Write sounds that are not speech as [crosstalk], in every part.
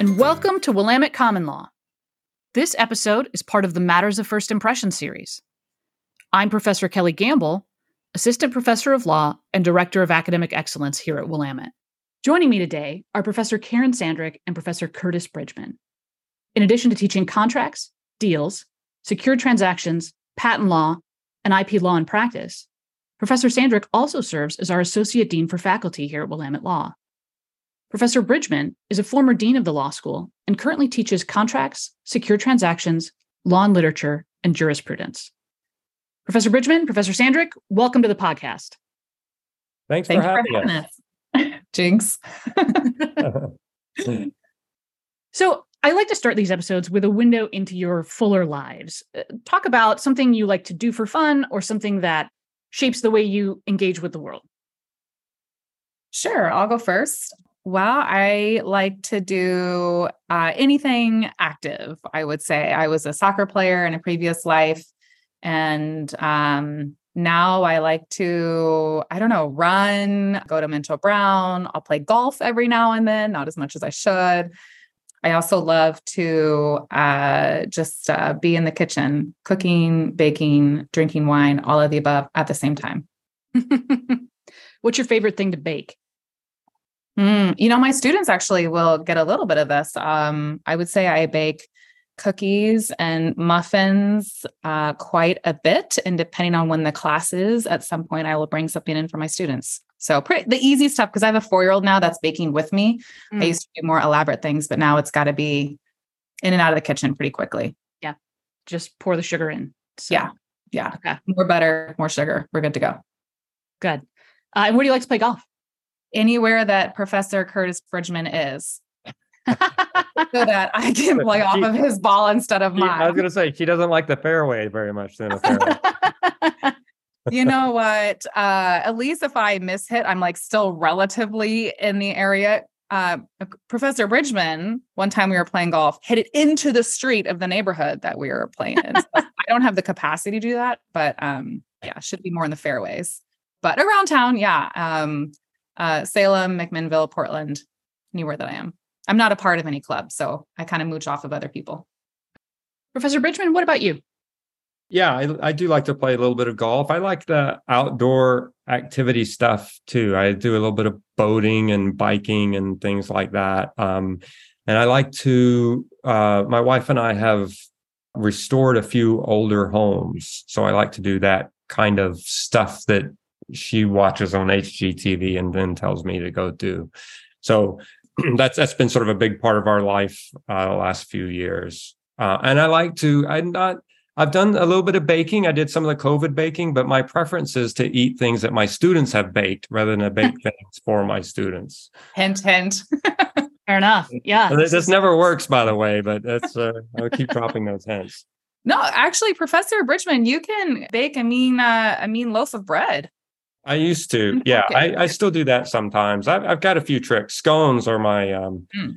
and welcome to Willamette Common Law. This episode is part of the Matters of First Impression series. I'm Professor Kelly Gamble, Assistant Professor of Law and Director of Academic Excellence here at Willamette. Joining me today are Professor Karen Sandrik and Professor Curtis Bridgeman. In addition to teaching contracts, deals, secured transactions, patent law, and IP law and practice, Professor Sandrik also serves as our Associate Dean for Faculty here at Willamette Law. Professor Bridgeman is a former dean of the law school and currently teaches contracts, secure transactions, law and literature, and jurisprudence. Professor Bridgeman, Professor Sandrik, welcome to the podcast. Thanks Thank for having, for having us. us. [laughs] Jinx. [laughs] so, I like to start these episodes with a window into your fuller lives. Uh, talk about something you like to do for fun or something that shapes the way you engage with the world. Sure, I'll go first. Well, I like to do uh, anything active, I would say. I was a soccer player in a previous life. And um, now I like to, I don't know, run, go to Minto Brown. I'll play golf every now and then, not as much as I should. I also love to uh, just uh, be in the kitchen, cooking, baking, drinking wine, all of the above at the same time. [laughs] What's your favorite thing to bake? Mm, you know, my students actually will get a little bit of this. Um, I would say I bake cookies and muffins uh, quite a bit. And depending on when the class is, at some point I will bring something in for my students. So pretty, the easy stuff, because I have a four year old now that's baking with me. Mm. I used to do more elaborate things, but now it's got to be in and out of the kitchen pretty quickly. Yeah. Just pour the sugar in. So. Yeah. Yeah. Okay. More butter, more sugar. We're good to go. Good. Uh, and where do you like to play golf? Anywhere that Professor Curtis Bridgeman is. [laughs] so that I can play off of his ball instead of mine. I was gonna say she doesn't like the fairway very much then [laughs] you know what? Uh, at least if I miss hit, I'm like still relatively in the area. Uh, Professor Bridgeman, one time we were playing golf, hit it into the street of the neighborhood that we were playing in. So I don't have the capacity to do that, but um, yeah, should be more in the fairways. But around town, yeah. Um, uh, Salem, McMinnville, Portland, anywhere that I am. I'm not a part of any club, so I kind of mooch off of other people. Professor Bridgeman, what about you? Yeah, I, I, do like to play a little bit of golf. I like the outdoor activity stuff too. I do a little bit of boating and biking and things like that. Um, and I like to, uh, my wife and I have restored a few older homes. So I like to do that kind of stuff that she watches on HGTV and then tells me to go do. So [clears throat] that's that's been sort of a big part of our life uh, the last few years. Uh, and I like to. I'm not. I've done a little bit of baking. I did some of the COVID baking, but my preference is to eat things that my students have baked rather than to bake [laughs] things for my students. Hint, hint. [laughs] Fair enough. Yeah. This, this never works, by the way, but that's uh, I'll keep dropping those hints. No, actually, Professor Bridgeman, you can bake a mean uh, a mean loaf of bread. I used to. Yeah, okay. I, I still do that sometimes. I've, I've got a few tricks. Scones are my, um, mm.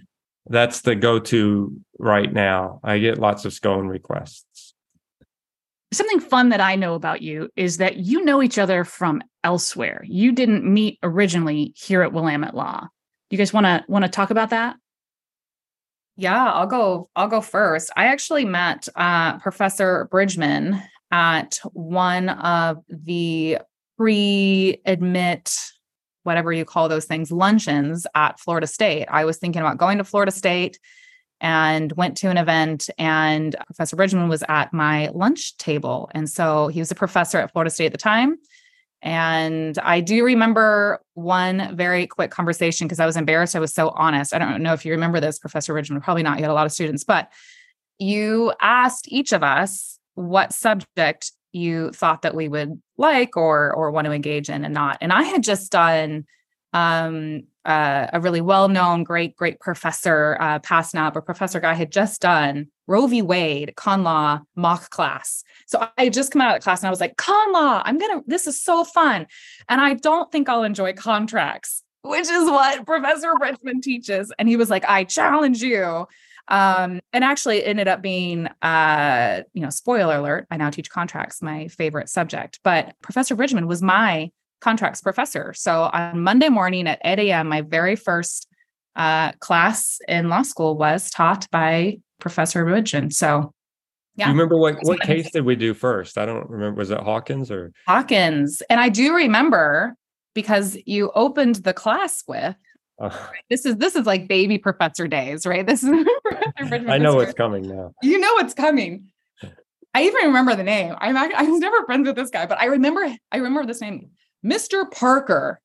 that's the go to right now. I get lots of scone requests. Something fun that I know about you is that you know each other from elsewhere. You didn't meet originally here at Willamette Law. You guys want to want to talk about that? Yeah, I'll go. I'll go first. I actually met uh, Professor Bridgeman at one of the pre admit whatever you call those things luncheons at Florida State. I was thinking about going to Florida State and went to an event and Professor Bridgeman was at my lunch table and so he was a professor at Florida State at the time and I do remember one very quick conversation because I was embarrassed I was so honest. I don't know if you remember this Professor Bridgeman probably not you had a lot of students but you asked each of us what subject you thought that we would like or or want to engage in and not. And I had just done um, uh, a really well-known, great, great professor, uh, now, but Professor Guy had just done Roe v. Wade con law mock class. So I had just come out of class and I was like, con law, I'm gonna, this is so fun. And I don't think I'll enjoy contracts, which is what Professor Bridgeman teaches. And he was like, I challenge you um, and actually it ended up being, uh, you know, spoiler alert, I now teach contracts, my favorite subject. But Professor Bridgeman was my contracts professor. So on Monday morning at 8 a.m., my very first uh, class in law school was taught by Professor Bridgeman. So, yeah. Do you remember what what case did we do first? I don't remember. Was it Hawkins or Hawkins? And I do remember because you opened the class with uh, this is this is like baby professor days, right? This is [laughs] I know what's coming now. You know what's coming. I even remember the name. I'm I was never friends with this guy, but I remember I remember this name, Mr. Parker.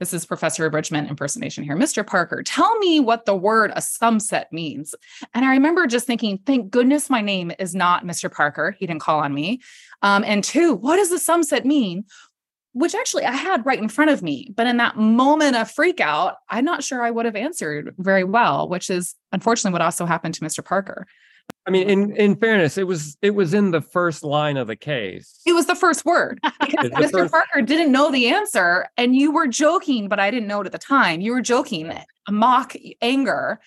This is Professor Bridgeman impersonation here. Mr. Parker, tell me what the word assumpsit means. And I remember just thinking, thank goodness my name is not Mr. Parker. He didn't call on me. Um, and two, what does the assumpsit mean? Which actually I had right in front of me. But in that moment of freak out, I'm not sure I would have answered very well, which is unfortunately what also happened to Mr. Parker. I mean, in in fairness, it was it was in the first line of the case. It was the first word [laughs] because Mr. First... Parker didn't know the answer, and you were joking, but I didn't know it at the time. You were joking, a mock anger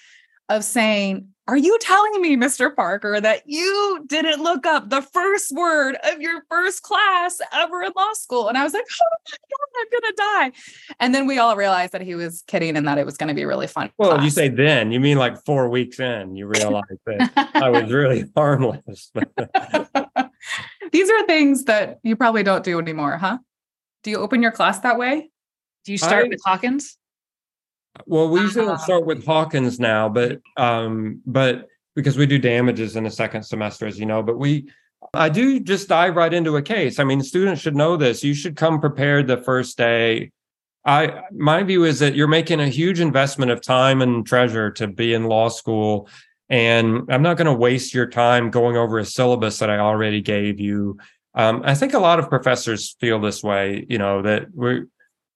of saying, are you telling me, Mr. Parker, that you didn't look up the first word of your first class ever in law school? And I was like, oh my God, I'm going to die. And then we all realized that he was kidding and that it was going to be really fun. Well, class. you say then, you mean like four weeks in, you realize that I was [laughs] really [laughs] harmless. These are things that you probably don't do anymore, huh? Do you open your class that way? Do you start I, with Hawkins? Well, we usually don't uh-huh. start with Hawkins now, but um, but because we do damages in the second semester, as you know, but we I do just dive right into a case. I mean, students should know this. You should come prepared the first day. I my view is that you're making a huge investment of time and treasure to be in law school. And I'm not going to waste your time going over a syllabus that I already gave you. Um, I think a lot of professors feel this way, you know, that we're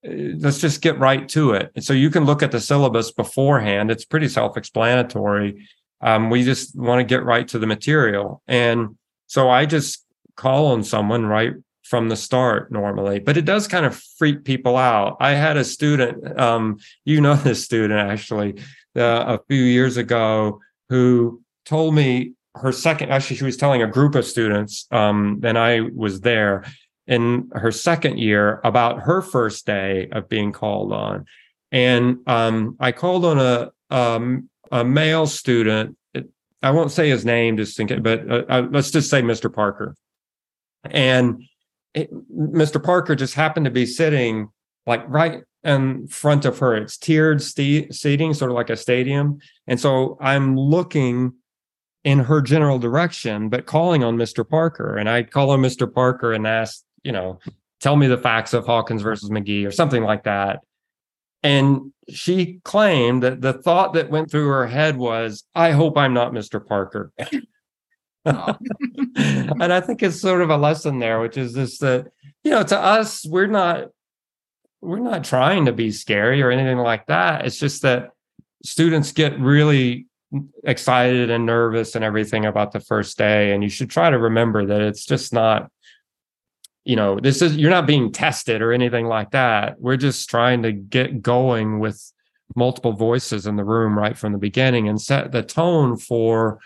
let's just get right to it. So you can look at the syllabus beforehand. It's pretty self-explanatory. Um, we just want to get right to the material. And so I just call on someone right from the start normally, but it does kind of freak people out. I had a student, um, you know, this student actually, uh, a few years ago who told me her second, actually, she was telling a group of students, um, and I was there in her second year about her first day of being called on. And um, I called on a, um, a male student. I won't say his name, just think, but uh, uh, let's just say Mr. Parker. And it, Mr. Parker just happened to be sitting like right in front of her. It's tiered st- seating, sort of like a stadium. And so I'm looking in her general direction, but calling on Mr. Parker. And I call on Mr. Parker and ask you know, tell me the facts of Hawkins versus McGee or something like that. And she claimed that the thought that went through her head was, I hope I'm not Mr. Parker. [laughs] [laughs] and I think it's sort of a lesson there, which is this that, you know, to us, we're not we're not trying to be scary or anything like that. It's just that students get really excited and nervous and everything about the first day. And you should try to remember that it's just not you know this is you're not being tested or anything like that. We're just trying to get going with multiple voices in the room right from the beginning and set the tone for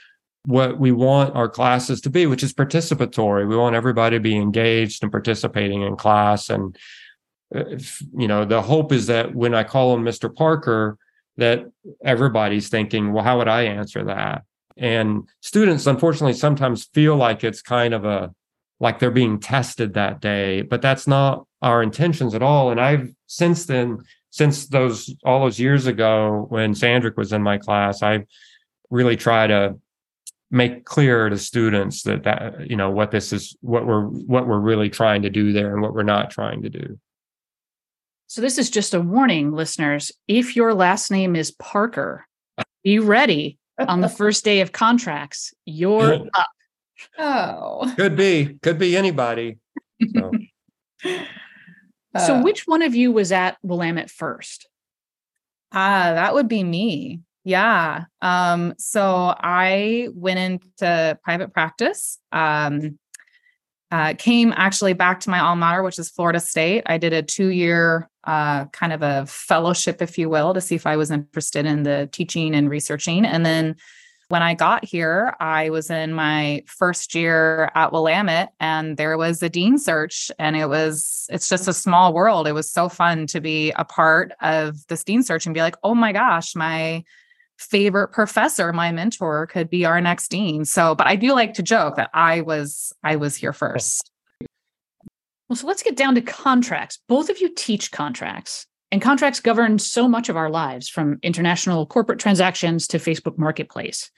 what we want our classes to be which is participatory. We want everybody to be engaged and participating in class. And uh, you know the hope is that when i call on mr parker that everybody's thinking well how would i answer that? And students unfortunately sometimes feel like it's kind of a like they're being tested that day but that's not our intentions at all. And i've since then since those all those years ago when sandrik was in my class i really try to make clear to students that that you know what this is what we're what we're really trying to do there and what we're not trying to do. So this is just a warning listeners. If your last name is parker be ready on the [laughs] first day of contracts. You're up Oh. Could be. Could be anybody. So. [laughs] uh, so which one of you was at Willamette first? Ah, uh, that would be me. Yeah. Um, so I went into private practice. Um, uh, came actually back to my alma mater, which is Florida State. I did a two year uh, kind of a fellowship, if you will, to see if I was interested in the teaching and researching. And then when I got here, I was in my first year at Willamette and there was a dean search and it was it's just a small world. It was so fun to be a part of this dean search and be like, "Oh my gosh, my favorite professor, my mentor could be our next dean." So, but I do like to joke that I was I was here first. Well, so let's get down to contracts. Both of you teach contracts. And contracts govern so much of our lives, from international corporate transactions to Facebook Marketplace.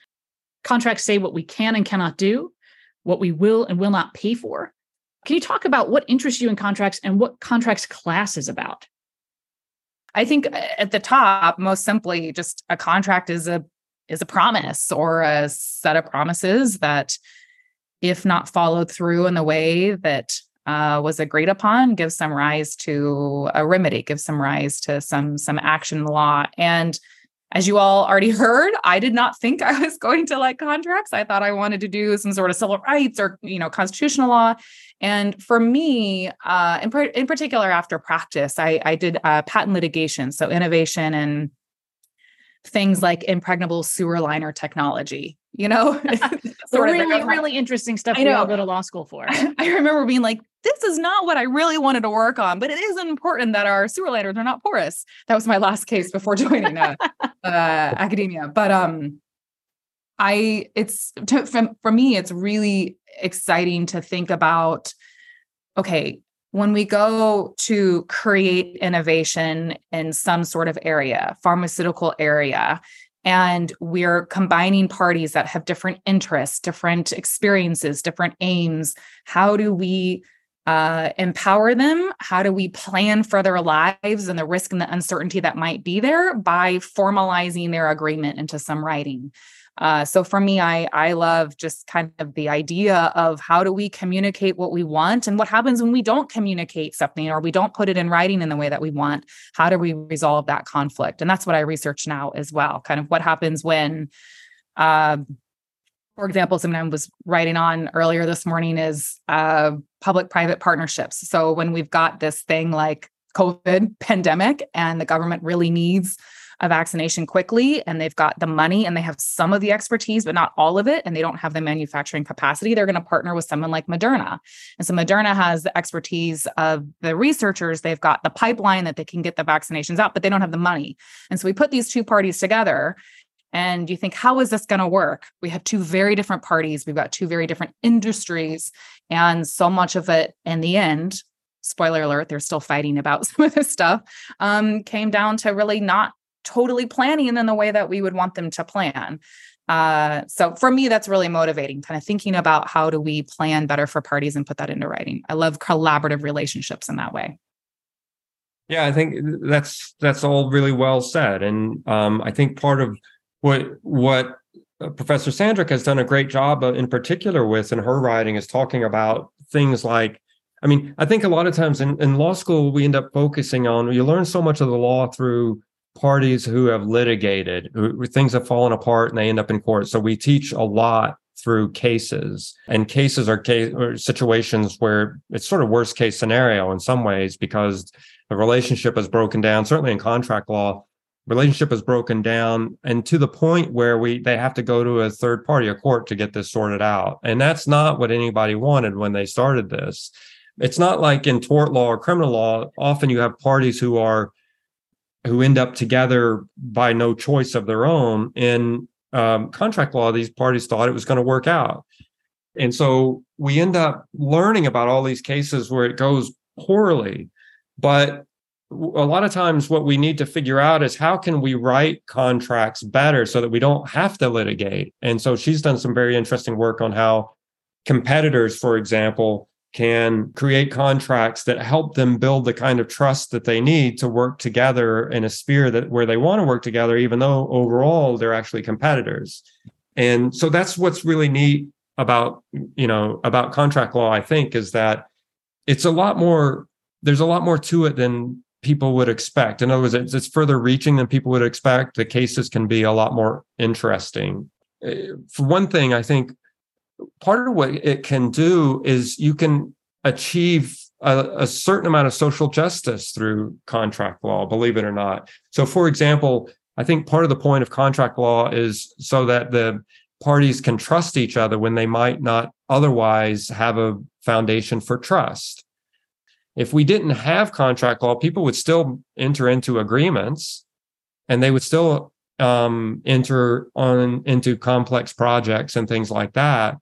Contracts say what we can and cannot do, what we will and will not pay for. Can you talk about what interests you in contracts and what contracts class is about? I think uh, at the top, most simply, just a contract is a is a promise or a set of promises that, if not followed through in the way that uh, was agreed upon, gives some rise to a remedy, gives some rise to some some action law. And as you all already [laughs] heard, I did not think I was going to like contracts. I thought I wanted to do some sort of civil rights or you know constitutional law. And for me, uh, in, in particular, after practice, I, I did uh, patent litigation, so innovation and things like impregnable sewer liner technology. You know, [laughs] [laughs] sort really, really interesting stuff. I know. We all go to law school for. [laughs] I remember being like, this is not what I really wanted to work on, but it is important that our sewer liners are not porous. That was my last case before joining uh, uh, academia. But um, I it's to, for me, it's really exciting to think about. Okay, when we go to create innovation in some sort of area, pharmaceutical area, and we're combining parties that have different interests, different experiences, different aims, how do we uh, empower them? How do we plan for their lives and the risk and the uncertainty that might be there by formalizing their agreement into some writing? Uh, so for me, I I love just kind of the idea of how do we communicate what we want and what happens when we don't communicate something or we don't put it in writing in the way that we want. How do we resolve that conflict? And that's what I research now as well. Kind of what happens when. Uh, for example, something I was writing on earlier this morning is uh, public-private partnerships. So when we've got this thing like COVID [laughs] pandemic and the government really needs a vaccination quickly and they've got the money and they have some of the expertise, but not all of it, and they don't have the manufacturing capacity, they're going to partner with someone like Moderna. And so Moderna has the expertise of the researchers, they've got the pipeline that they can get the vaccinations out, but they don't have the money. And so we put these two parties together and you think how is this going to work we have two very different parties we've got two very different industries and so much of it in the end spoiler alert they're still fighting about [laughs] some of this stuff um, came down to really not totally planning in the way that we would want them to plan. Uh, so for me, that's really motivating, kind of thinking about how do we plan better for parties and put that into writing. I love collaborative relationships in that way. Yeah, I think that's that's all really well said, and um, I think part of what what uh, Professor Sandrik has done a great job in particular with in her writing is talking about things like I mean, I think a lot of times in, in law school, we end up focusing on you learn so much of the law through parties who have litigated, who, things have fallen apart and they end up in court. So we teach a lot through cases and cases are case or situations where it's sort of worst case scenario in some ways because the relationship is broken down certainly in contract law relationship is broken down and to the point where we they have to go to a third party a court to get this sorted out and that's not what anybody wanted when they started this it's not like in tort law or criminal law often you have parties who are who end up together by no choice of their own. In um, contract law, these parties thought it was going to work out. And so we end up learning about all these cases where it goes poorly. But a lot of times, what we need to figure out is how can we write contracts better so that we don't have to litigate. And so she's done some very interesting work on how competitors, for example, can create contracts that help them build the kind of trust that they need to work together in a sphere that where they want to work together even though overall they're actually competitors. And so that's what's really neat about you know about contract law i think is that it's a lot more there's a lot more to it than people would expect. In other words it's, it's further reaching than people would expect. The cases can be a lot more interesting. Eh, for one thing i think part of what it can do is you can achieve a, a, certain amount of social justice through contract law, believe it or not. So, for example, I think part of the point of contract law is so that the parties can trust each other when they might not otherwise have a foundation for trust. If we didn't have contract law, people would still enter into agreements and they would still um, enter on into complex projects and things like that.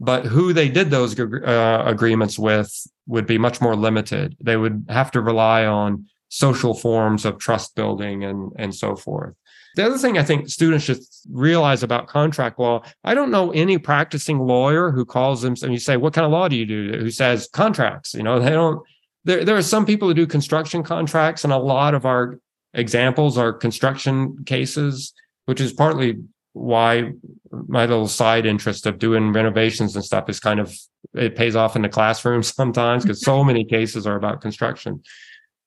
But who they did those uh, agreements with would be much more limited. They would have to rely on social forms of trust building and, and so forth. The other thing I think students should realize about contract law, I don't know any practicing lawyer who calls them and you say, what kind of law do you do? Who says contracts? You know, they don't, there, there are some people who do construction contracts and a lot of our examples are construction cases, which is partly why my little side interest of doing renovations and stuff is kind of it pays off in the classroom [laughs] sometimes because so many cases are about construction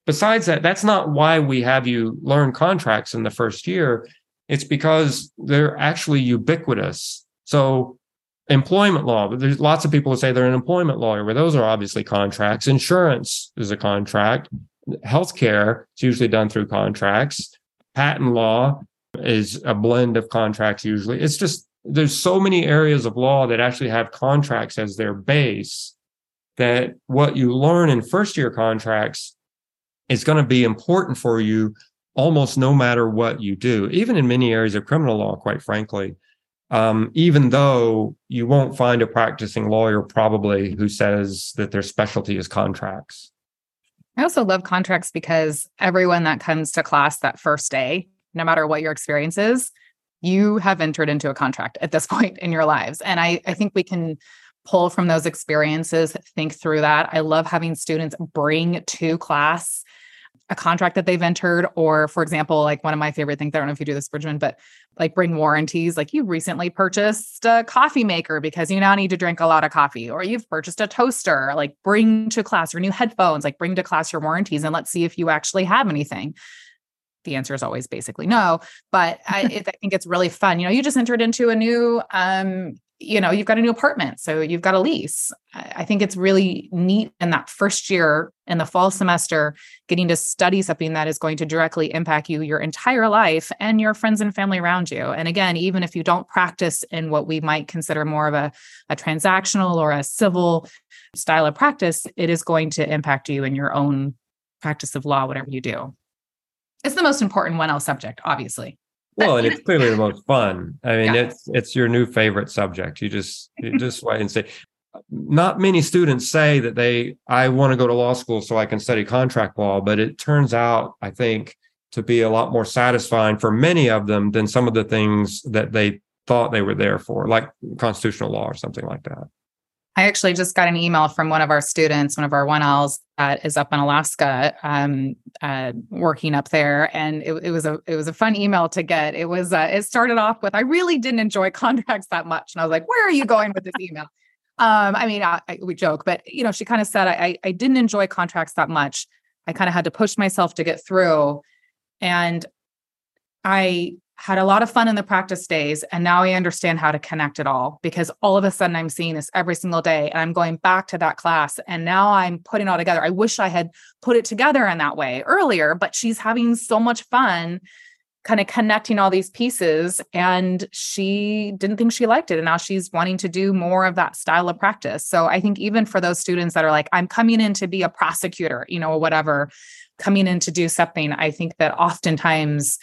besides that, that's not why we have you learn contracts in the first year. It's because they're actually ubiquitous. So employment law, there's lots of people who say they're an employment lawyer, where those are obviously contracts. Insurance is a contract. Healthcare is usually done through contracts. Patent law is a blend of contracts usually. It's just there's so many areas of law that actually have contracts as their base that what you learn in first year contracts is going to be important for you almost no matter what you do, even in many areas of criminal law, quite frankly. Um, even though you won't find a practicing lawyer probably who says that their specialty is contracts. I also love contracts because everyone that comes to class that first day, no matter what your experience is, you have entered into a contract at this [laughs] point in your lives. And I, I think we can pull from those experiences, think through that. I love having students bring to class a contract that they've entered, or for example, like one of my favorite things, I don't know if you do this, Bridgeman, but like bring warranties. Like you recently purchased a coffee maker because you now need to drink a lot of coffee, or you've purchased a toaster, like bring to class your new headphones, like bring to class your warranties and let's see if you actually have anything. The answer is always basically no, but I, it, I think it's really fun. You know, you just entered into a new um, you know you've got a new apartment so you've got a lease. I think it's really neat in that first year in the fall semester getting to study something that is going to directly impact you your entire life and your friends and family around you. And again even if you don't practice in what we might consider more of a, a transactional or a civil style of practice it is going to impact you in your own practice of law whatever you do it's the most important 1L subject obviously well, and it's clearly the most fun. I mean, yeah. it's it's your new favorite subject. You just you [laughs] just wait and say. Not many students say that they I want to go to law school so I can study contract law, but it turns out I think to be a lot more satisfying for many of them than some of the things that they thought they were there for, like constitutional law or something like that. I actually just got an email from one of our students, one of our 1Ls that is up in Alaska, um, uh, working up there, and it, it, was a it was a fun email to get. It was uh, it started off with I really didn't enjoy [laughs] contracts that much, and I was like, where are you going with this email? um, I mean, I, I, we joke, but you know, she kind of said I I didn't enjoy contracts that much. I kind of had to push myself to get through, and I had a lot of fun in the practice days and now i understand how to connect it all because all of a sudden i'm seeing this every single day and i'm going back to that class and now i'm putting it all together. I wish i had put it together in that way earlier but she's having so much fun kind of connecting all these pieces and she didn't think she liked it and now she's wanting to do more of that style of practice. So i think even for those students that are like i'm coming in to be a prosecutor you know whatever coming in to do something i think that oftentimes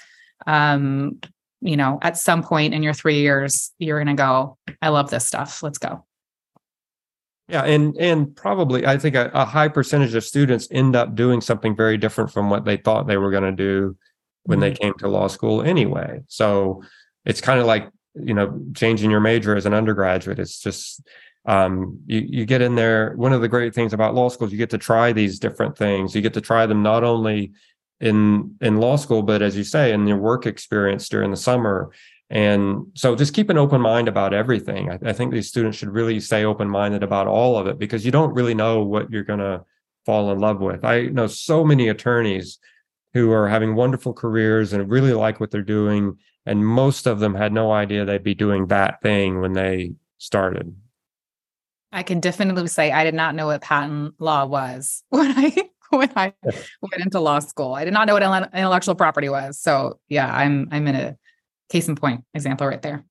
um, you know, at some point in your three years, you're going to go, I love this stuff. Let's go. Yeah, and and probably I think a, a, high percentage of students end up doing something very different from what they thought they were going to do when mm-hmm. they came to law school anyway. So it's kind of like you know changing your major as an undergraduate. It's just um, you you get in there. One of the great things about law school is you get to try these different things. You get to try them not only in in law school but as you say in your work experience during the summer. And so just keep an open mind about everything. I, I think these students should really stay open-minded about all of it because you don't really know what you're going to fall in love with. I know so many attorneys who are having wonderful careers and really like what they're doing and most of them had no idea they'd be doing that thing when they started. I can definitely say I did not know what patent law was [laughs] when I [laughs] when I went into law school. I did not know what intellectual property was. So yeah, I'm I'm in a case in point example right there.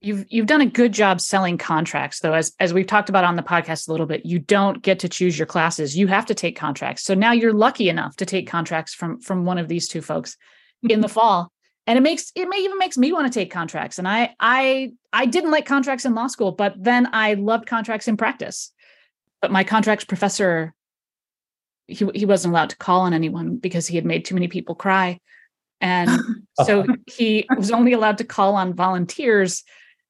You've you've done a good job selling contracts though as as we've talked about on the podcast a little bit. You don't get to choose your classes. You have to take contracts. So now you're lucky enough to take contracts from from one of these two folks in the [laughs] fall. And it makes it may even makes me want to take contracts. And I I I didn't like contracts in law school, but then I loved contracts in practice. But my contracts professor he he wasn't allowed to call on anyone because he had made too many people cry. And [laughs] so he was only allowed to call on volunteers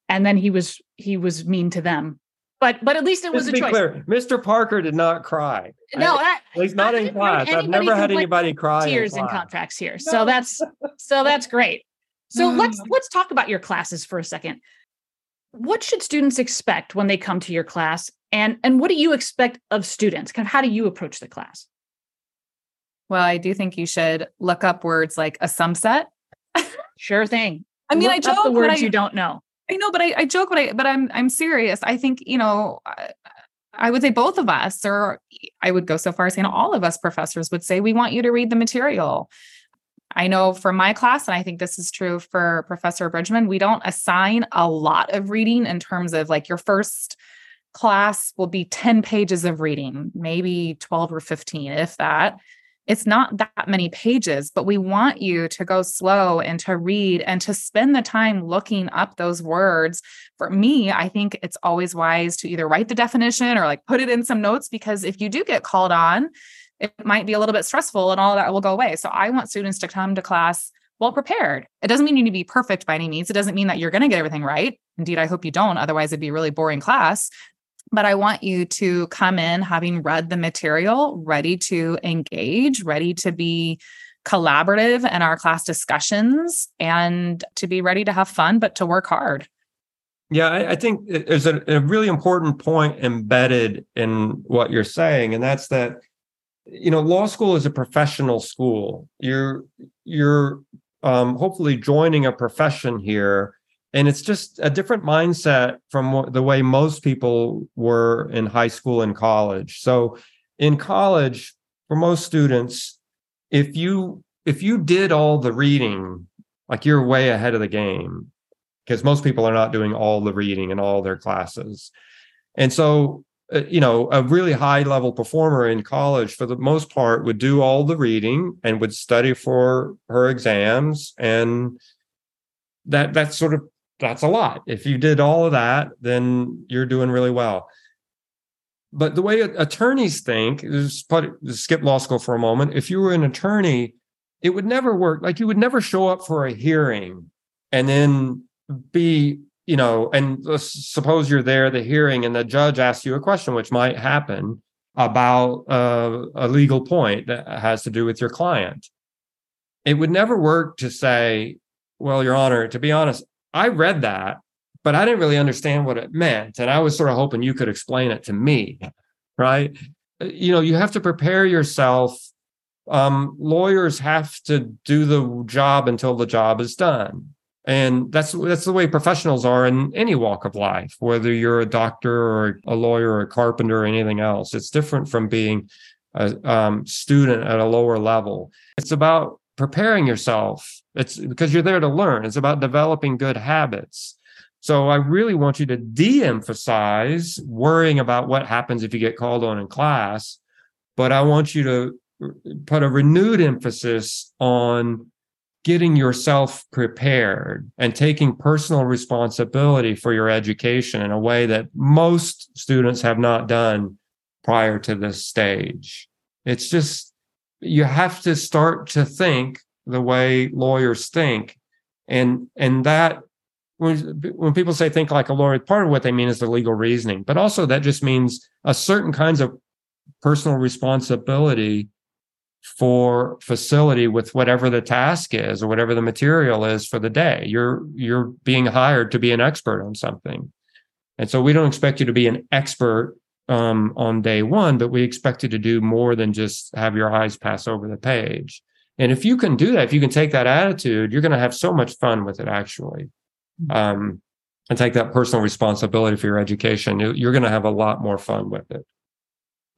and then he was he was mean to them. But but at least it was Just a be choice. clear, Mr. Parker did not cry. No, I- at least not I in class. I've never had anybody cry. in tears in class. contracts here. No. So that's so that's great. So let's [sighs] let's talk about your classes for a second. What should students expect when they come to your class? And and what do you expect of students? Kind of how do you approach the class? Well, I do think you should look up words like assumpsit. Sure thing. I mean, I Look up joke, the words I, you don't know. I know, but I, I joke, but I, but I'm, I'm serious. I think, you know, I, I would say both of us, or I would go so far as saying all of us professors would say, we want you to read the material. I know for my class, and I think this is true for Professor Bridgeman, we don't assign a lot of reading in terms of like your first class will be 10 pages of reading, maybe 12 or 15, if that. It's not that many pages, but we want you to go slow and to read and to spend the time looking up those words. For me, I think it's always wise to either write the definition or like put it in some notes because if you do get called on, it might be a little bit stressful and all that will go away. So I want students to come to class well prepared. It doesn't mean you need to be perfect by any means. It doesn't mean that you're going to get everything right. Indeed, I hope you don't. Otherwise, it'd be a really boring class. But I want you to come in having read the material, ready to engage, ready to be collaborative in our class discussions, and to be ready to have fun, but to work hard. Yeah, I, I think there's a, a really important point embedded in what you're saying, and that's that you know law school is a professional school. You're you're um, hopefully joining a profession here, and it's just a different mindset from the way most people were in high school and college. So, in college, for most students, if you if you did all the reading, like you're way ahead of the game because most people are not doing all the reading in all their classes. And so, Uh, you know, a really high level performer in college, for the most part, would do all the reading and would study for her exams. And that that's sort of that's a lot. If you did all of that, then you're doing really well. But the way attorneys think, put skip law school for a moment. If you were an attorney, it would never work. Like you would never show up for a hearing and then be you know and suppose you're there the hearing and the judge asks you a question which might happen about uh, a legal point that has to do with your client. It would never work to say well your honor to be honest i read that but i didn't really understand what it meant and i was sort of hoping you could explain it to me right? You know you have to prepare yourself. Um, lawyers have to do the job until the job is done and that's that's the way professionals are in any walk of life whether you're a doctor or a lawyer or a carpenter or anything else. It's different from being a um, student at a lower level. It's about preparing yourself. It's because you're there to learn. It's about developing good habits. So i really want you to de-emphasize worrying about what happens if you get called on in class but i want you to put a renewed emphasis on getting yourself prepared and taking personal responsibility for your education in a way that most students have not done prior to this stage. It's just, you have to start to think the way lawyers think. And, and that, when, when people say think like a lawyer, part of what they mean is the legal reasoning, but also that just means a certain kinds of personal responsibility for facility with whatever the task is or whatever the material is for the day. You're you're being hired to be an expert on something. And so we don't expect you to be an expert um, on day one, but we expect you to do more than just have your eyes pass over the page. And if you can do that, if you can take that attitude, you're going to have so much fun with it, actually. Um, and take that personal responsibility for your education. You're going to have a lot more fun with it.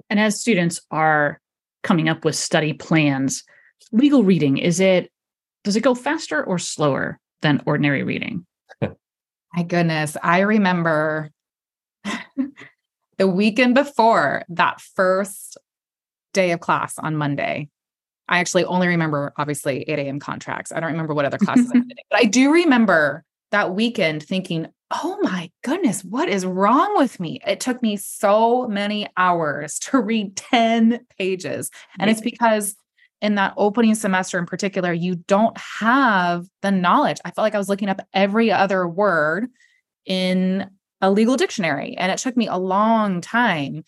And as students are coming up with study plans, legal reading, is it, does it go faster or slower than ordinary reading? [laughs] My goodness. I remember [laughs] the weekend before that first day of class on Monday. I actually only remember, obviously, 8 a.m. contracts. I don't remember what other classes I [laughs] did, but I do remember that weekend thinking, oh my goodness, what is wrong with me? It took me so many hours to read 10 pages. And it's because in that opening semester in particular, you don't have the knowledge. I felt like I was looking up every other word in a legal dictionary, and it took me a long time.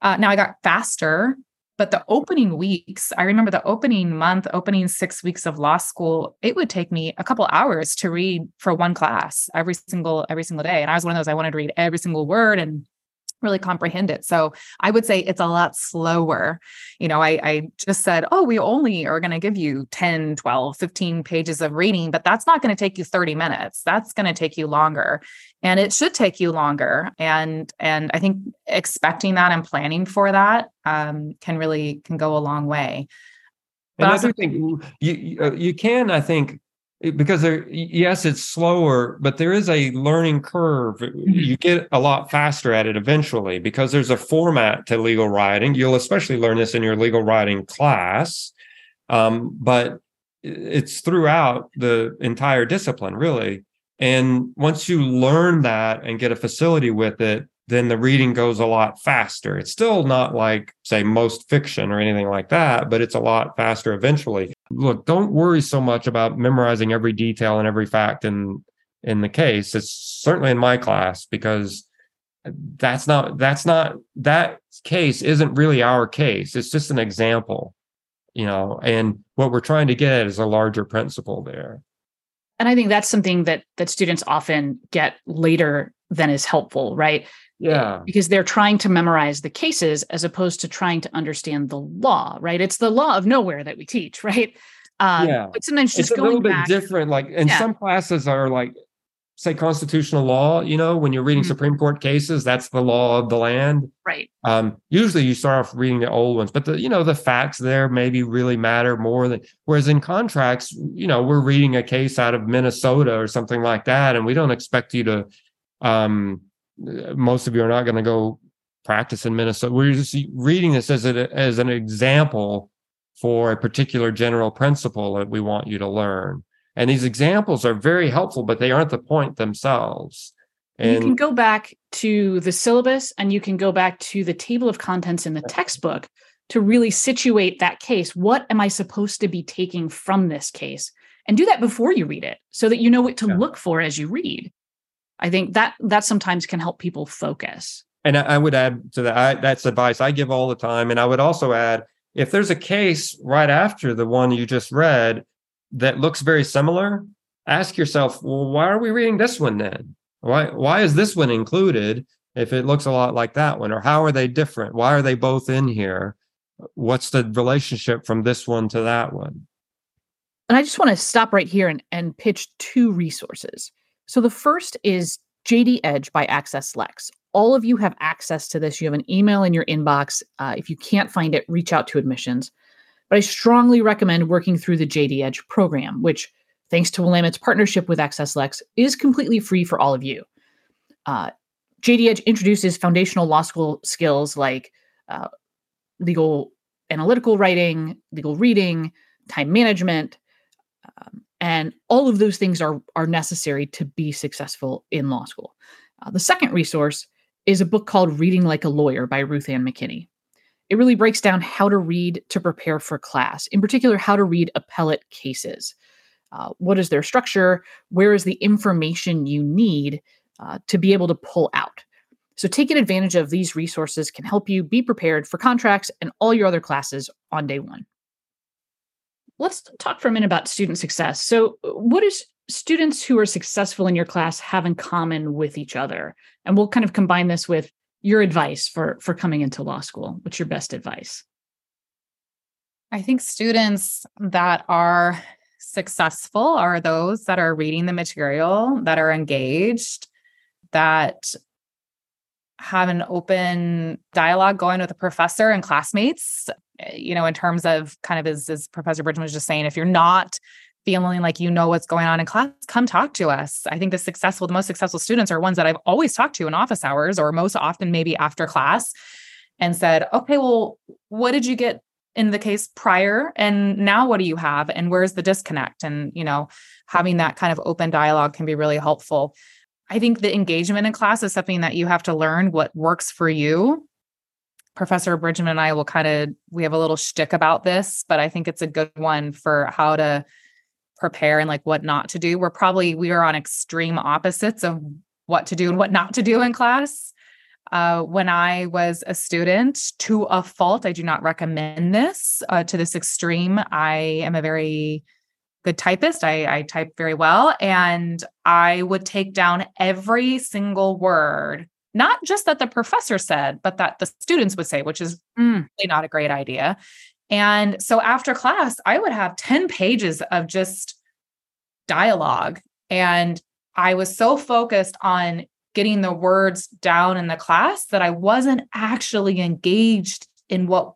Uh, now I got faster, but the opening weeks, I remember the opening month, opening six weeks of law school, it would take me a couple hours to read for one class every single every single day. And I was one of those I wanted to read every single word and really comprehend it. So I would say it's a lot slower. You know, I, I just said, oh, we only are going to give you 10, 12, 15 pages of reading, but that's not going to take you 30 minutes. That's going to take you longer. And it should take you longer. And and I think expecting that and planning for that um, can really can go a long way. But and I do think you you uh, can, I think, because there yes it's slower but there is a learning curve mm-hmm. you get a lot faster at it eventually because there's a format to legal writing you'll especially learn this in your legal writing class um, but it's throughout the entire discipline really and once you learn that and get a facility with it then the reading goes a lot faster. It's still not like, say, most fiction or anything like that, but it's a lot faster eventually. Look, don't worry so much about memorizing every detail and every fact in in the case. It's certainly in my class because that's not that's not that case isn't really our case. It's just an example, you know, and what we're trying to get is a larger principle there. And I think that's something that that students often get later than is helpful, right? Yeah. Because they're trying to memorize the cases as opposed to trying to understand the law, right? It's the law of nowhere that we teach, [laughs] right? Um, yeah. But sometimes just it's a little bit back, different. Like, and yeah. some classes are like, say, constitutional law. You know, when you're reading mm-hmm. Supreme Court cases, that's the law of the land. Right. Um, usually, you start off reading the old ones, but the you know the facts there maybe really matter more than. Whereas in contracts, you know, we're reading a case out of Minnesota or something like that, and we don't expect you to um most of you are not going to go practice in Minnesota. We're just reading this as a, as an example for a particular general principle that we want you to learn. And these examples are very helpful, but they aren't the point themselves. And you can go back to the syllabus and you can go back to the table of contents in the textbook to really situate that case. What am I supposed to be taking from this case? And do that before you read it so that you know what to yeah. look for as you read. I think that that sometimes can help people focus. And I, would add to that, I, that's advice I give all the time. And I would also add, if there's a case right after the one you just read that looks very similar, ask yourself, well, why are we reading this one then? Why why is this one included if it looks a lot like that one? Or how are they different? Why are they both in here? What's the relationship from this one to that one? And I just want to stop right here and, and pitch two resources. So the first is JD Edge by Access Lex. All of you have access to this. You have an email in your inbox. Uh, if you can't find it, reach out to admissions. But I strongly recommend working through the JD Edge program, which, thanks to Willamette's partnership with Access Lex, is completely free for all of you. Uh, JD Edge introduces foundational law school skills like uh, legal analytical writing, legal reading, time management, and all of those things are are necessary to be successful in law school. Uh, the second resource is a book called Reading Like a Lawyer by Ruth Ann McKinney. It really breaks down how to read to prepare for class, in particular, how to read appellate cases. Uh, what is their structure? Where is the information you need uh, to be able to pull out? So, taking advantage of these resources can help you be prepared for contracts and all your other classes on day one let's talk for a minute about student success. So, what students who are successful in your class have in common with each other? And we'll kind of combine this with your advice for for coming into law school. What's your best advice? I think students that are successful are those that are reading the material, that are engaged, that have an open dialogue going with a professor and classmates Eh, you know, in terms of kind of as, as Professor Bridgeman was just saying, if you're not feeling like you know what's going on in class, come talk to us. I think the successful, the most successful students are ones that I've always talked to in office hours or most often maybe after class and said, okay, well, what did you get in the case prior? And now what do you have? And where's the disconnect? And, you know, having that kind of open dialogue can be really helpful. I think the engagement in class is something that you have to learn what works for you. Professor Bridgeman and I will kind of we have a little shtick about this, but I think it's a good one for how to prepare and like what not to do. We're probably we are on extreme opposites of what to do and what not to do in class. Uh, when I was a student, to a fault, I do not recommend this uh, to this extreme. I am a very good typist. I, I type very well, and I would take down every single word, not just that the professor said, but that the students would say, which is mm. really not a great idea. And so after class, I would have 10 pages of just dialogue. And I was so focused on getting the words down in the class that I wasn't actually engaged in what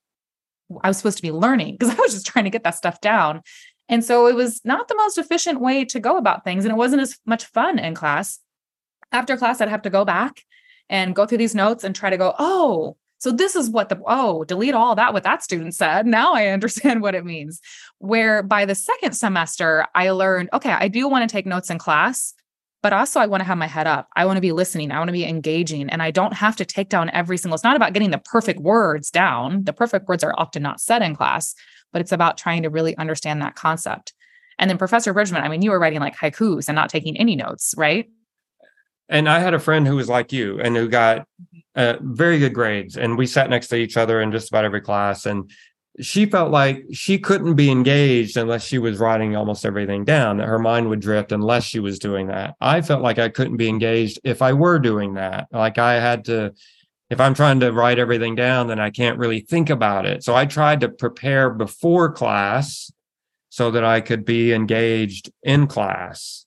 I was supposed to be learning because [laughs] I was just trying to get that stuff down. And so it was not the most efficient way to go about things. And it wasn't as much fun in class. After class, I'd have to go back and go through these notes and try to go, oh, so this is what the oh, delete all that what that student said. [laughs] Now I understand what it means. Where by the second semester, I learned, okay, I do want to take notes in class, but also I want to have my head up. I want to be listening. I want to be engaging. And I don't have to take down every single, it's not about getting the perfect words down. The perfect words are often not said in class, but it's about trying to really understand that concept. And then Professor Bridgeman, I mean, you were writing like haikus and not taking any notes, right? And I had a friend who was like you and who got uh, very good grades. And we sat next to each other in just about every class. And she felt like she couldn't be engaged unless she was writing almost everything down, that her mind would drift unless she was doing that. I felt like I couldn't be engaged if I were doing that. Like I had to, if I'm trying to write everything down, then I can't really think about it. So I tried to prepare before class so that I could be engaged in class.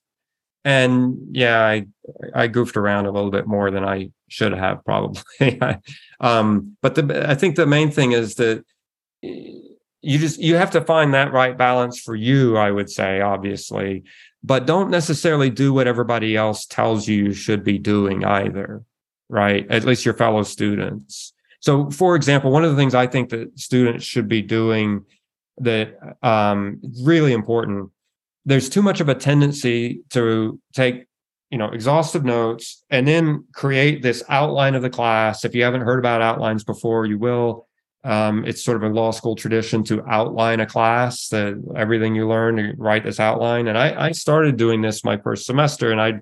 And yeah, I I goofed around a little bit more than I should have probably. [laughs] um, but the I think the main thing is that you just you have to find that right balance for you i would say obviously. But don't necessarily do what everybody else tells you you should be doing either right? At least your fellow students. So for example one of the things i think that students should be doing that um really important there's too much of a tendency to take you know exhaustive notes and then create this outline of the class. If you haven't heard about outlines before you will um, it's sort of a law school tradition to outline a class that everything you learn to write this outline. And I, I started doing this my first semester, and I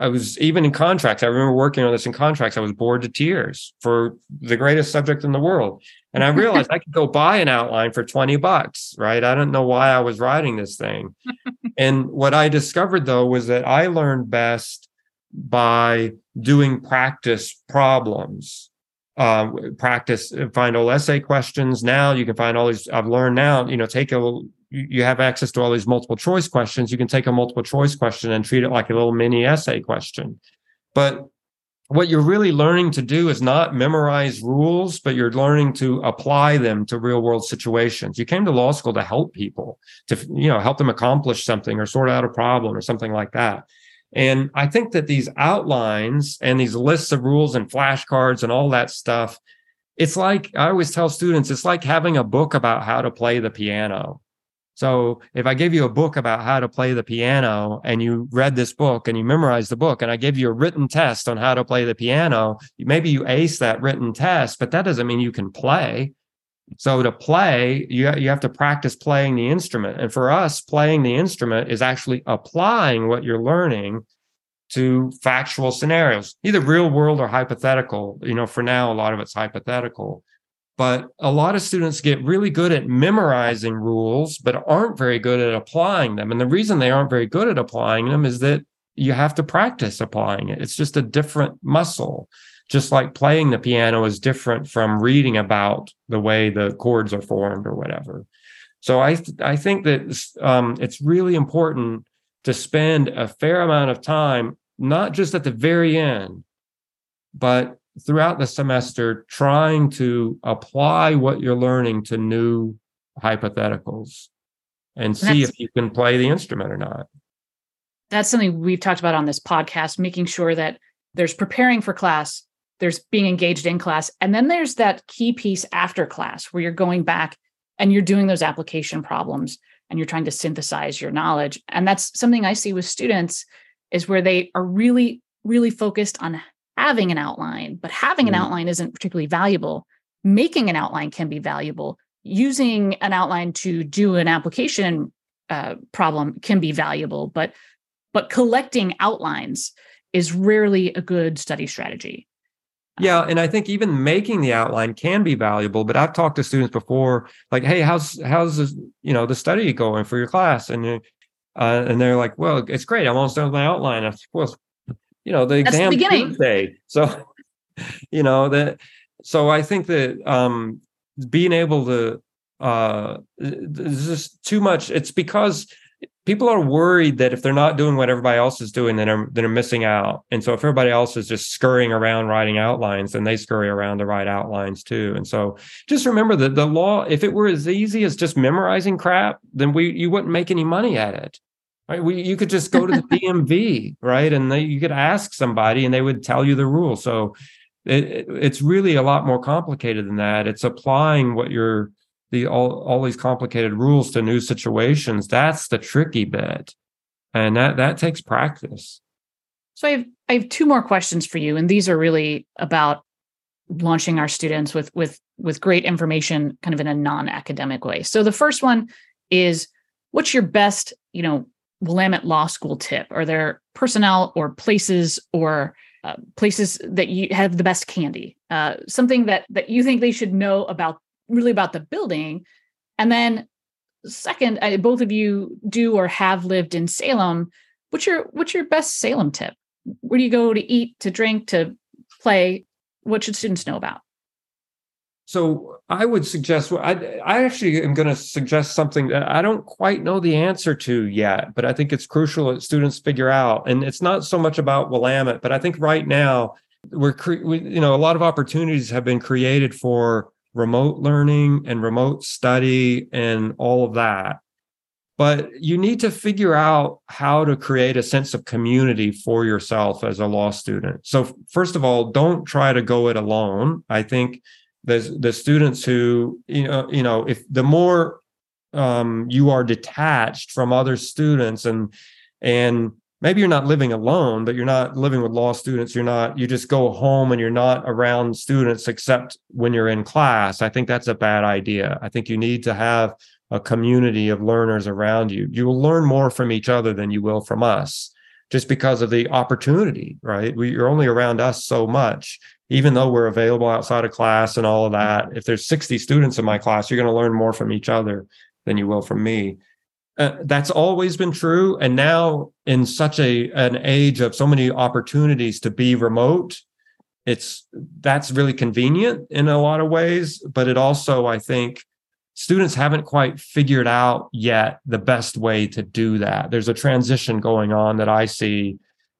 I was even in contracts. I remember working on this in contracts. I was bored to tears for the greatest subject in the world. And I realized I could go buy an outline for 20 bucks, right? I don't know why I was writing this thing. [laughs] and what I discovered though was that I learned best by doing practice problems um, practice, find all essay questions. Now you can find all these. I've learned now, you know, take a you have access to all these multiple choice questions. You can take a multiple choice question and treat it like a little mini essay question. But what you're really learning to do is not memorize rules, but you're learning to apply them to real world situations. You came to law school to help people, to you know, help them accomplish something or sort out a problem or something like that. And I think that these outlines and these lists of rules and flashcards and all that stuff, it's like I always tell students, it's like having a book about how to play the piano. So if I gave you a book about how to play the piano and you read this book and you memorized the book and I give you a written test on how to play the piano, maybe you ace that written test, but that doesn't mean you can play. So to play, you, you have to practice playing the instrument. And for us, playing the instrument is actually applying what you're learning to factual scenarios, either real world or hypothetical. You know, for now, a lot of it's hypothetical. But a lot of students get really good at memorizing rules, but aren't very good at applying them. And the reason they aren't very good at applying them is that you have to practice applying it. It's just a different muscle just like playing the piano is different from reading about the way the chords are formed or whatever. So I th- I think that um, it's really important to spend a fair amount of time, not just at the very end, but throughout the semester, trying to apply what you're learning to new hypotheticals. and see if you can play the instrument or not. That's something we've talked about on this podcast, making sure that there's preparing for class, there's being engaged in class, and then there's that key piece after class where you're going back and you're doing those application problems and you're trying to synthesize your knowledge. And that's something I see with students is where they are really, really focused on having an outline, but having an mm. outline isn't particularly valuable. Making an outline can be valuable. Using an outline to do an application uh, problem can be valuable, but but collecting outlines is rarely a good study strategy. Yeah, and I think even making the outline can be valuable. But I've talked to students before, like, "Hey, how's how's this, you know the study going for your class?" And uh, and they're like, "Well, it's great. I'm almost done with my outline." I well, you know, the exam the Tuesday, so [laughs] you know that. So I think that um, being able to uh, there's just too much. It's because people are worried that if they're not doing what everybody else is doing, then they're, then they're missing out. And so if everybody else is just scurrying around writing outlines, then they scurry around to write outlines too. And so just remember that the law, if it were as easy as just memorizing crap, then we you wouldn't make any money at it. Right? We, you could just go to the [laughs] DMV, right? And they, you could ask somebody and they would tell you the rule. So it, it's really a lot more complicated than that. It's applying what you're the all, all these complicated rules to new situations that's the tricky bit. And that that takes practice. So i have i have two more questions for you and these are really about launching our students with with with great information kind of in a non-academic way. So the first one is what's your best you know willamette law school tip? Are there personnel or places or uh, places that you have the best candy? Uh, something that that you think they should know about really about the building. And then second, I, both of you do or have lived in Salem. What's your what's your best Salem tip? Where do you go to eat, to drink, to play? What should students know about? So I would suggest I I actually am going to suggest something that I don't quite know the answer to yet, but I think it's crucial that students figure out. And it's not so much about Willamette, but I think right now we're cre- we, you know a lot of opportunities have been created for remote learning and remote study and all of that. But you need to figure out how to create a sense of community for yourself as a law student. So, first of all, don't try to go it alone. I think the the students who you know you know if the more um, you are detached from other students and and maybe you're not living alone, but you're not living with law students. You're not, you just go home and you're not around students except when you're in class. I think that's a bad idea. I think you need to have a community of learners around you. You will learn more from each other than you will from us just because of the opportunity, right? We, you're only around us so much. Even though we're available outside of class and all of that, if there's 60 students in my class, you're going to learn more from each other than you will from me. Uh, that's always been true. And now in such a an age of so many opportunities to be remote it's that's really convenient in a lot of ways. But it also i think students haven't quite figured out yet the best way to do that. There's a transition going on that i see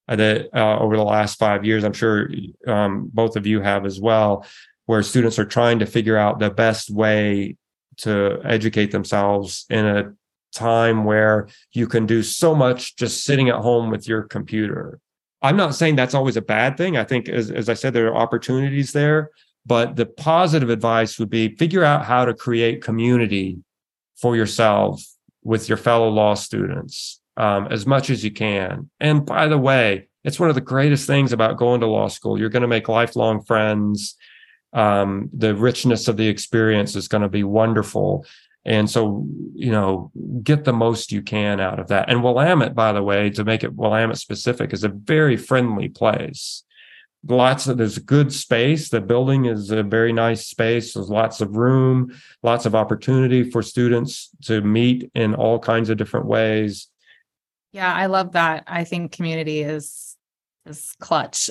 uh, that uh, over the last five years i'm sure um, both of you have as well where students are trying to figure out the best way to educate themselves in a time where you can do so much just sitting at home with your computer. I'm not saying that's always a bad thing. I think, as, as I said, there are opportunities there. But the positive advice would be figure out how to create community for yourself with your fellow law students um, as much as you can. And by the way, it's one of the greatest things about going to law school. You're going to make lifelong friends. Um, the richness of the experience is going to be wonderful. And so, you know, get the most you can out of that. And Willamette, by the way, to make it Willamette specific, is a very friendly place. Lots of there's good space. The building is a very nice space. There's lots of room, lots of opportunity for students to meet in all kinds of different ways. Yeah, I love that. I think community is is clutch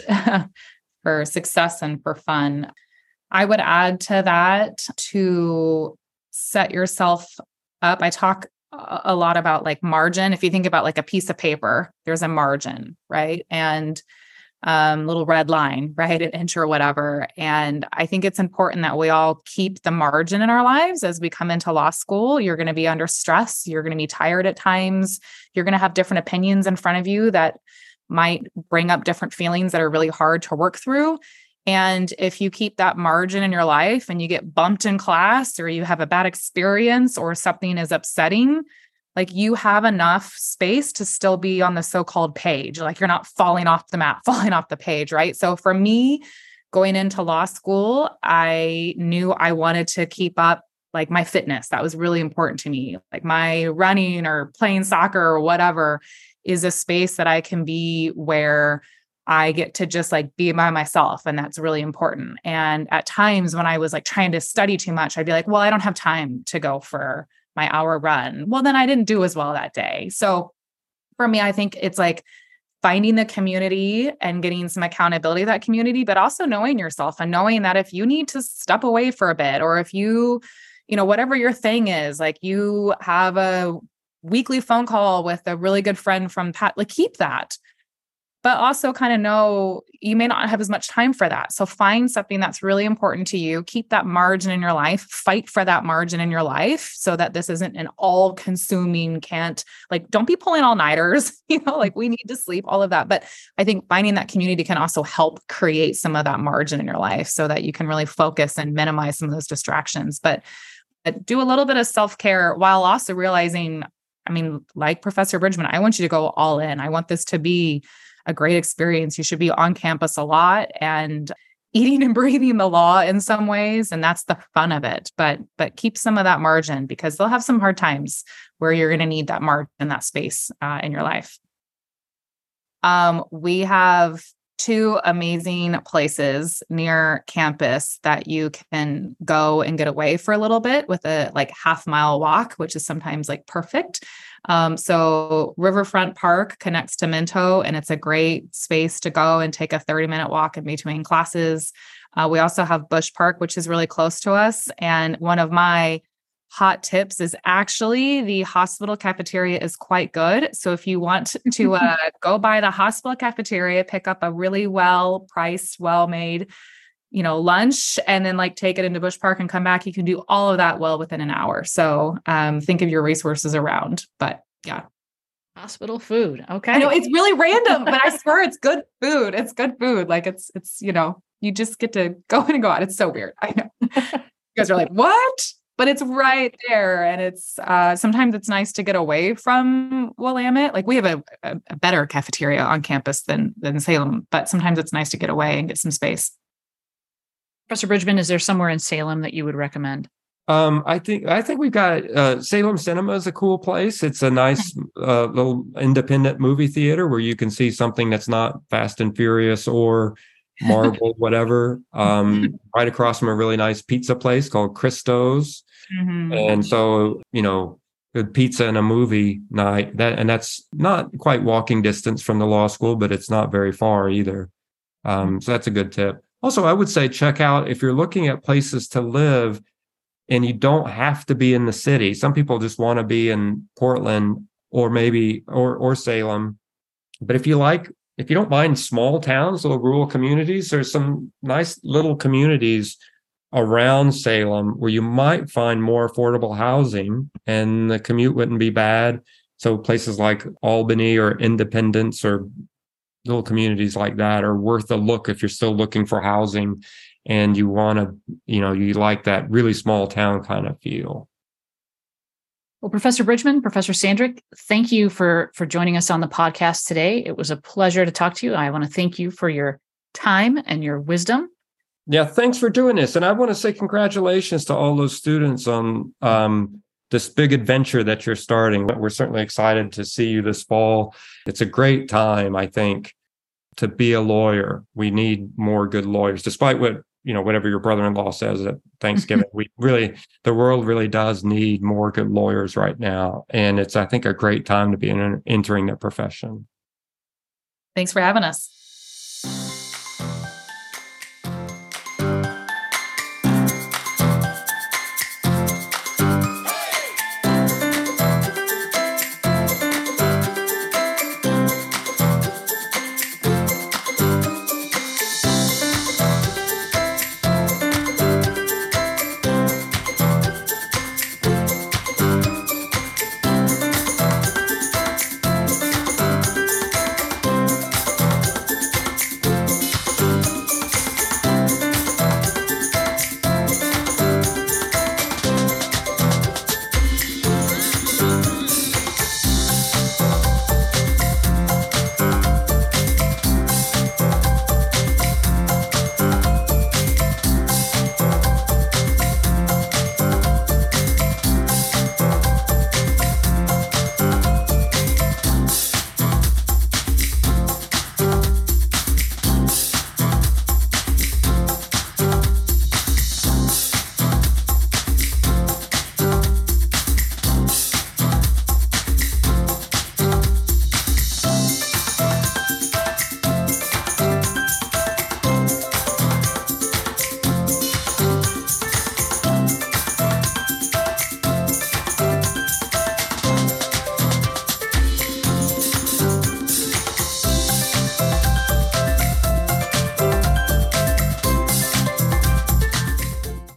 [laughs] for success and for fun. I would add to that to set yourself up. I talk a lot about like margin. If you think about like a piece of paper, there's a margin, right? And um, little red line, [laughs] right? An inch or whatever. And I think it's important that we all keep the margin in our lives as we come into law school. You're going to be under stress. You're going to be tired at times. You're going to have different opinions in front of you that might bring up different feelings that are really hard to work through. And if you keep that margin in your life and you get bumped in class or you have a bad experience or something is upsetting, like you have enough space to still be on the so-called page. Like you're not falling off the map [laughs] falling off the page right? So for me going into law school i knew i wanted to keep up like my fitness. That was really important to me. Like my running or playing soccer or whatever is a space that i can be where I get to just like be by myself. And that's really important. And at times when I was like trying to study too much, I'd be like, well, I don't have time to go for my hour run. Well, then I didn't do as well that day. So for me, I think it's like finding the community and getting some accountability of that community, but also knowing yourself and knowing that if you need to step away for a bit or if you, you know, whatever your thing is, like you have a weekly phone call with a really good friend from Pat, like keep that but also kind of know you may not have as much time for that. So find something that's really important to you, keep that margin in your life, fight for that margin in your life so that this isn't an all consuming, can't like, don't be pulling all nighters, [laughs] you know, like we need to sleep, all of that. But I think finding that community can also help create some of that margin in your life so that you can really focus and minimize some of those distractions. But do a little bit of self care while also realizing, I mean, like Professor Bridgeman, I want you to go all in. I want this to be a great experience. You should be on campus a lot and eating and [laughs] breathing the law in some ways and that's the fun of it but but keep some of that margin because they'll have some hard times where you're going to need that margin that space uh, in your life um, we have two amazing places near campus that you can go and get away for a little bit with a like half mile walk which is sometimes like perfect um, so Riverfront Park connects to Minto, and it's a great space to go and take a 30 minute walk in between classes. Uh, we also have Bush Park, which is really close to us. And one of my hot tips is actually the hospital cafeteria is quite good. So if you want [laughs] to uh, [laughs] go by the hospital cafeteria, pick up a really well priced, well made you know lunch and then like take it into Bush Park and come back you can do all of that well within an hour. So um think of your resources around but yeah. Hospital food okay i know it's really random but i [laughs] swear it's good food it's good food like it's it's you know you just get to go in and go out it's so weird i know. You guys are like what but it's right there and it's uh sometimes it's nice to get away from willamette like we have a, a, a better cafeteria on campus than than salem but sometimes it's nice to get away and get some space Professor Bridgeman, is there somewhere in Salem that you would recommend? Um, I think I think we've got uh, Salem Cinema is a cool place. It's a nice uh, little independent movie theater where you can see something that's not Fast and Furious or [laughs] Marvel, whatever. Um, [laughs] right across from a really nice pizza place called Christo's, mm-hmm. and so you know, good pizza and a movie night. That and that's not quite walking distance from the law school, but it's not very far either. Um, so that's a good tip. Also, I would say check out if you're looking at places to live and you don't have to be in the city. Some people just want to be in Portland or maybe or or Salem. But if you like if you don't mind small towns, little rural communities, there's some nice little communities around Salem where you might find more affordable housing and the commute wouldn't be bad. So places like Albany or Independence or little communities like that are worth a look if you're still looking for housing and you want to, you know, you like that really small town kind of feel. Well, Professor Bridgeman, Professor Sandrik, thank you for for joining us on the podcast today. It was a pleasure to talk to you. I want to thank you for your time and your wisdom. Yeah, thanks for doing this, and I want to say congratulations to all those students on um, this big adventure that you're starting. We're certainly excited to see you this fall. It's a great time, I think, to be a lawyer. We need more good lawyers, despite what you know, whatever your brother-in-law says at Thanksgiving. [laughs] we really, the world really does need more good lawyers right now, and it's, I think, a great time to be in, entering that profession. Thanks for having us.